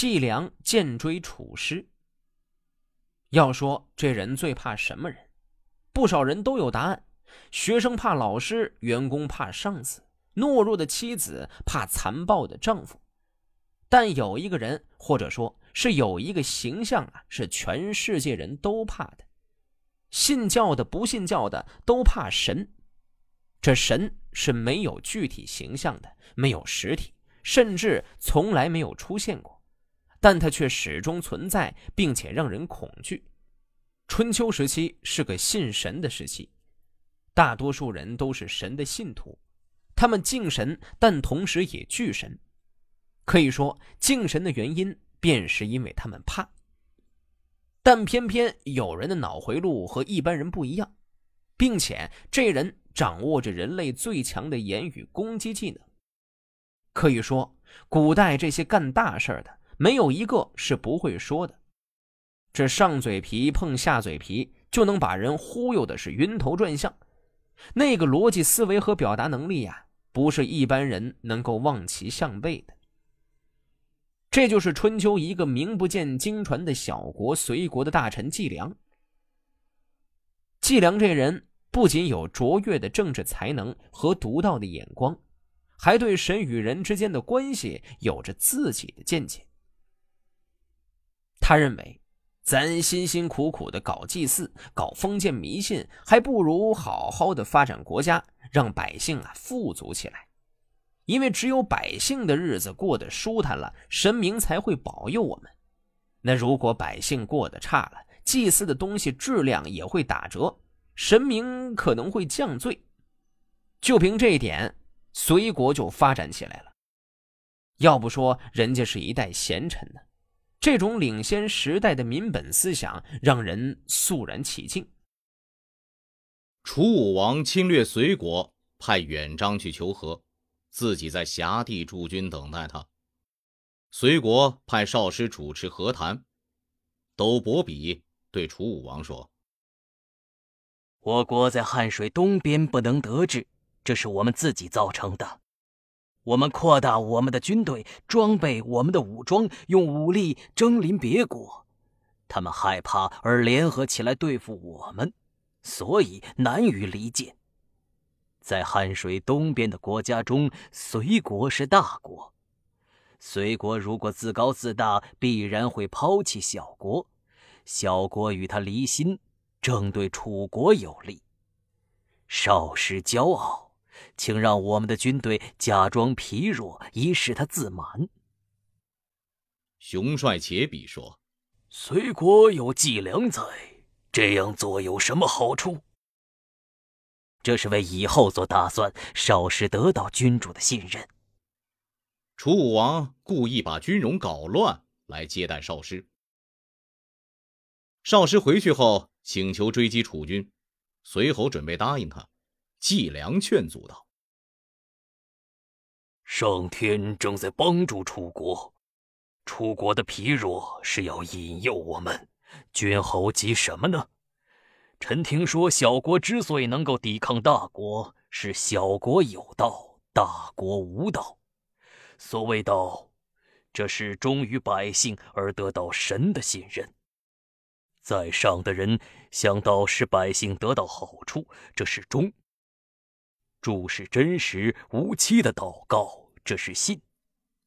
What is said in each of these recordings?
季良剑追楚师。要说这人最怕什么人，不少人都有答案：学生怕老师，员工怕上司，懦弱的妻子怕残暴的丈夫。但有一个人，或者说是有一个形象啊，是全世界人都怕的。信教的、不信教的都怕神。这神是没有具体形象的，没有实体，甚至从来没有出现过，但他却始终存在，并且让人恐惧。春秋时期是个信神的时期，大多数人都是神的信徒，他们敬神，但同时也惧神。可以说，敬神的原因便是因为他们怕。但偏偏有人的脑回路和一般人不一样，并且这人。掌握着人类最强的言语攻击技能，可以说，古代这些干大事的没有一个是不会说的。这上嘴皮碰下嘴皮，就能把人忽悠的是晕头转向。那个逻辑思维和表达能力呀，不是一般人能够望其项背的。这就是春秋一个名不见经传的小国隋国的大臣季良。季良这人。不仅有卓越的政治才能和独到的眼光，还对神与人之间的关系有着自己的见解。他认为，咱辛辛苦苦的搞祭祀、搞封建迷信，还不如好好的发展国家，让百姓啊富足起来。因为只有百姓的日子过得舒坦了，神明才会保佑我们。那如果百姓过得差了，祭祀的东西质量也会打折。神明可能会降罪，就凭这一点，隋国就发展起来了。要不说人家是一代贤臣呢，这种领先时代的民本思想让人肃然起敬。楚武王侵略隋国，派远章去求和，自己在辖地驻军等待他。隋国派少师主持和谈，斗伯比对楚武王说。我国在汉水东边不能得志，这是我们自己造成的。我们扩大我们的军队，装备我们的武装，用武力征临别国，他们害怕而联合起来对付我们，所以难于离间。在汉水东边的国家中，隋国是大国。隋国如果自高自大，必然会抛弃小国，小国与他离心。正对楚国有利。少师骄傲，请让我们的军队假装疲弱，以使他自满。熊帅且比说：“隋国有季良在，这样做有什么好处？这是为以后做打算。少师得到君主的信任。”楚武王故意把军容搞乱，来接待少师。少师回去后。请求追击楚军，随侯准备答应他，季梁劝阻道：“上天正在帮助楚国，楚国的疲弱是要引诱我们，君侯急什么呢？臣听说小国之所以能够抵抗大国，是小国有道，大国无道。所谓道，这是忠于百姓而得到神的信任。”在上的人想到使百姓得到好处，这是忠；注是真实无欺的祷告，这是信。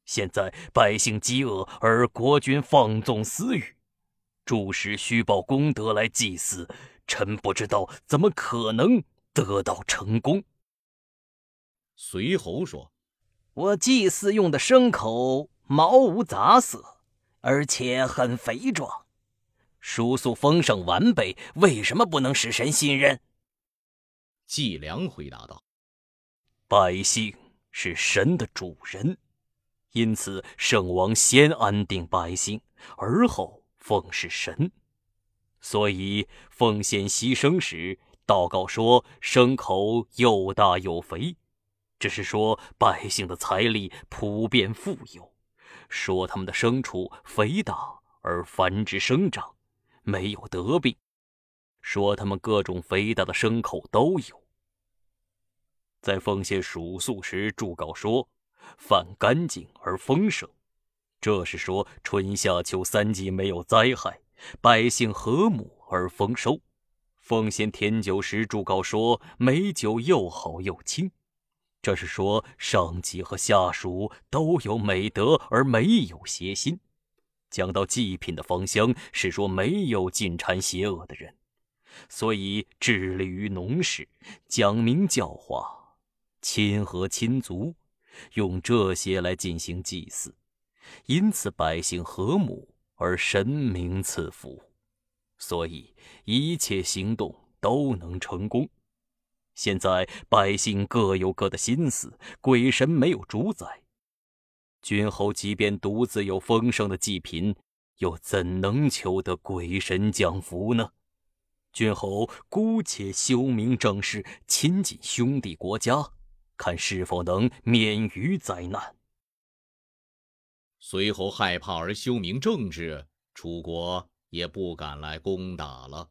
现在百姓饥饿，而国君放纵私欲，注是虚报功德来祭祀，臣不知道怎么可能得到成功。随侯说：“我祭祀用的牲口毛无杂色，而且很肥壮。”叔素丰盛完备，为什么不能使神信任？季良回答道：“百姓是神的主人，因此圣王先安定百姓，而后奉事神。所以奉献牺牲时，祷告说牲口又大又肥，这是说百姓的财力普遍富有，说他们的牲畜肥大而繁殖生长。”没有得病，说他们各种肥大的牲口都有。在奉献属素时，祝告说：饭干净而丰盛，这是说春夏秋三季没有灾害，百姓和睦而丰收。奉献甜酒时祝告说美酒又好又清，这是说上级和下属都有美德而没有邪心。讲到祭品的芳香，是说没有进谗邪恶的人，所以致力于农事，讲明教化，亲和亲族，用这些来进行祭祀。因此，百姓和睦，而神明赐福，所以一切行动都能成功。现在百姓各有各的心思，鬼神没有主宰。君侯即便独自有丰盛的祭品，又怎能求得鬼神降福呢？君侯姑且修明正事，亲近兄弟国家，看是否能免于灾难。随侯害怕而修明政治，楚国也不敢来攻打了。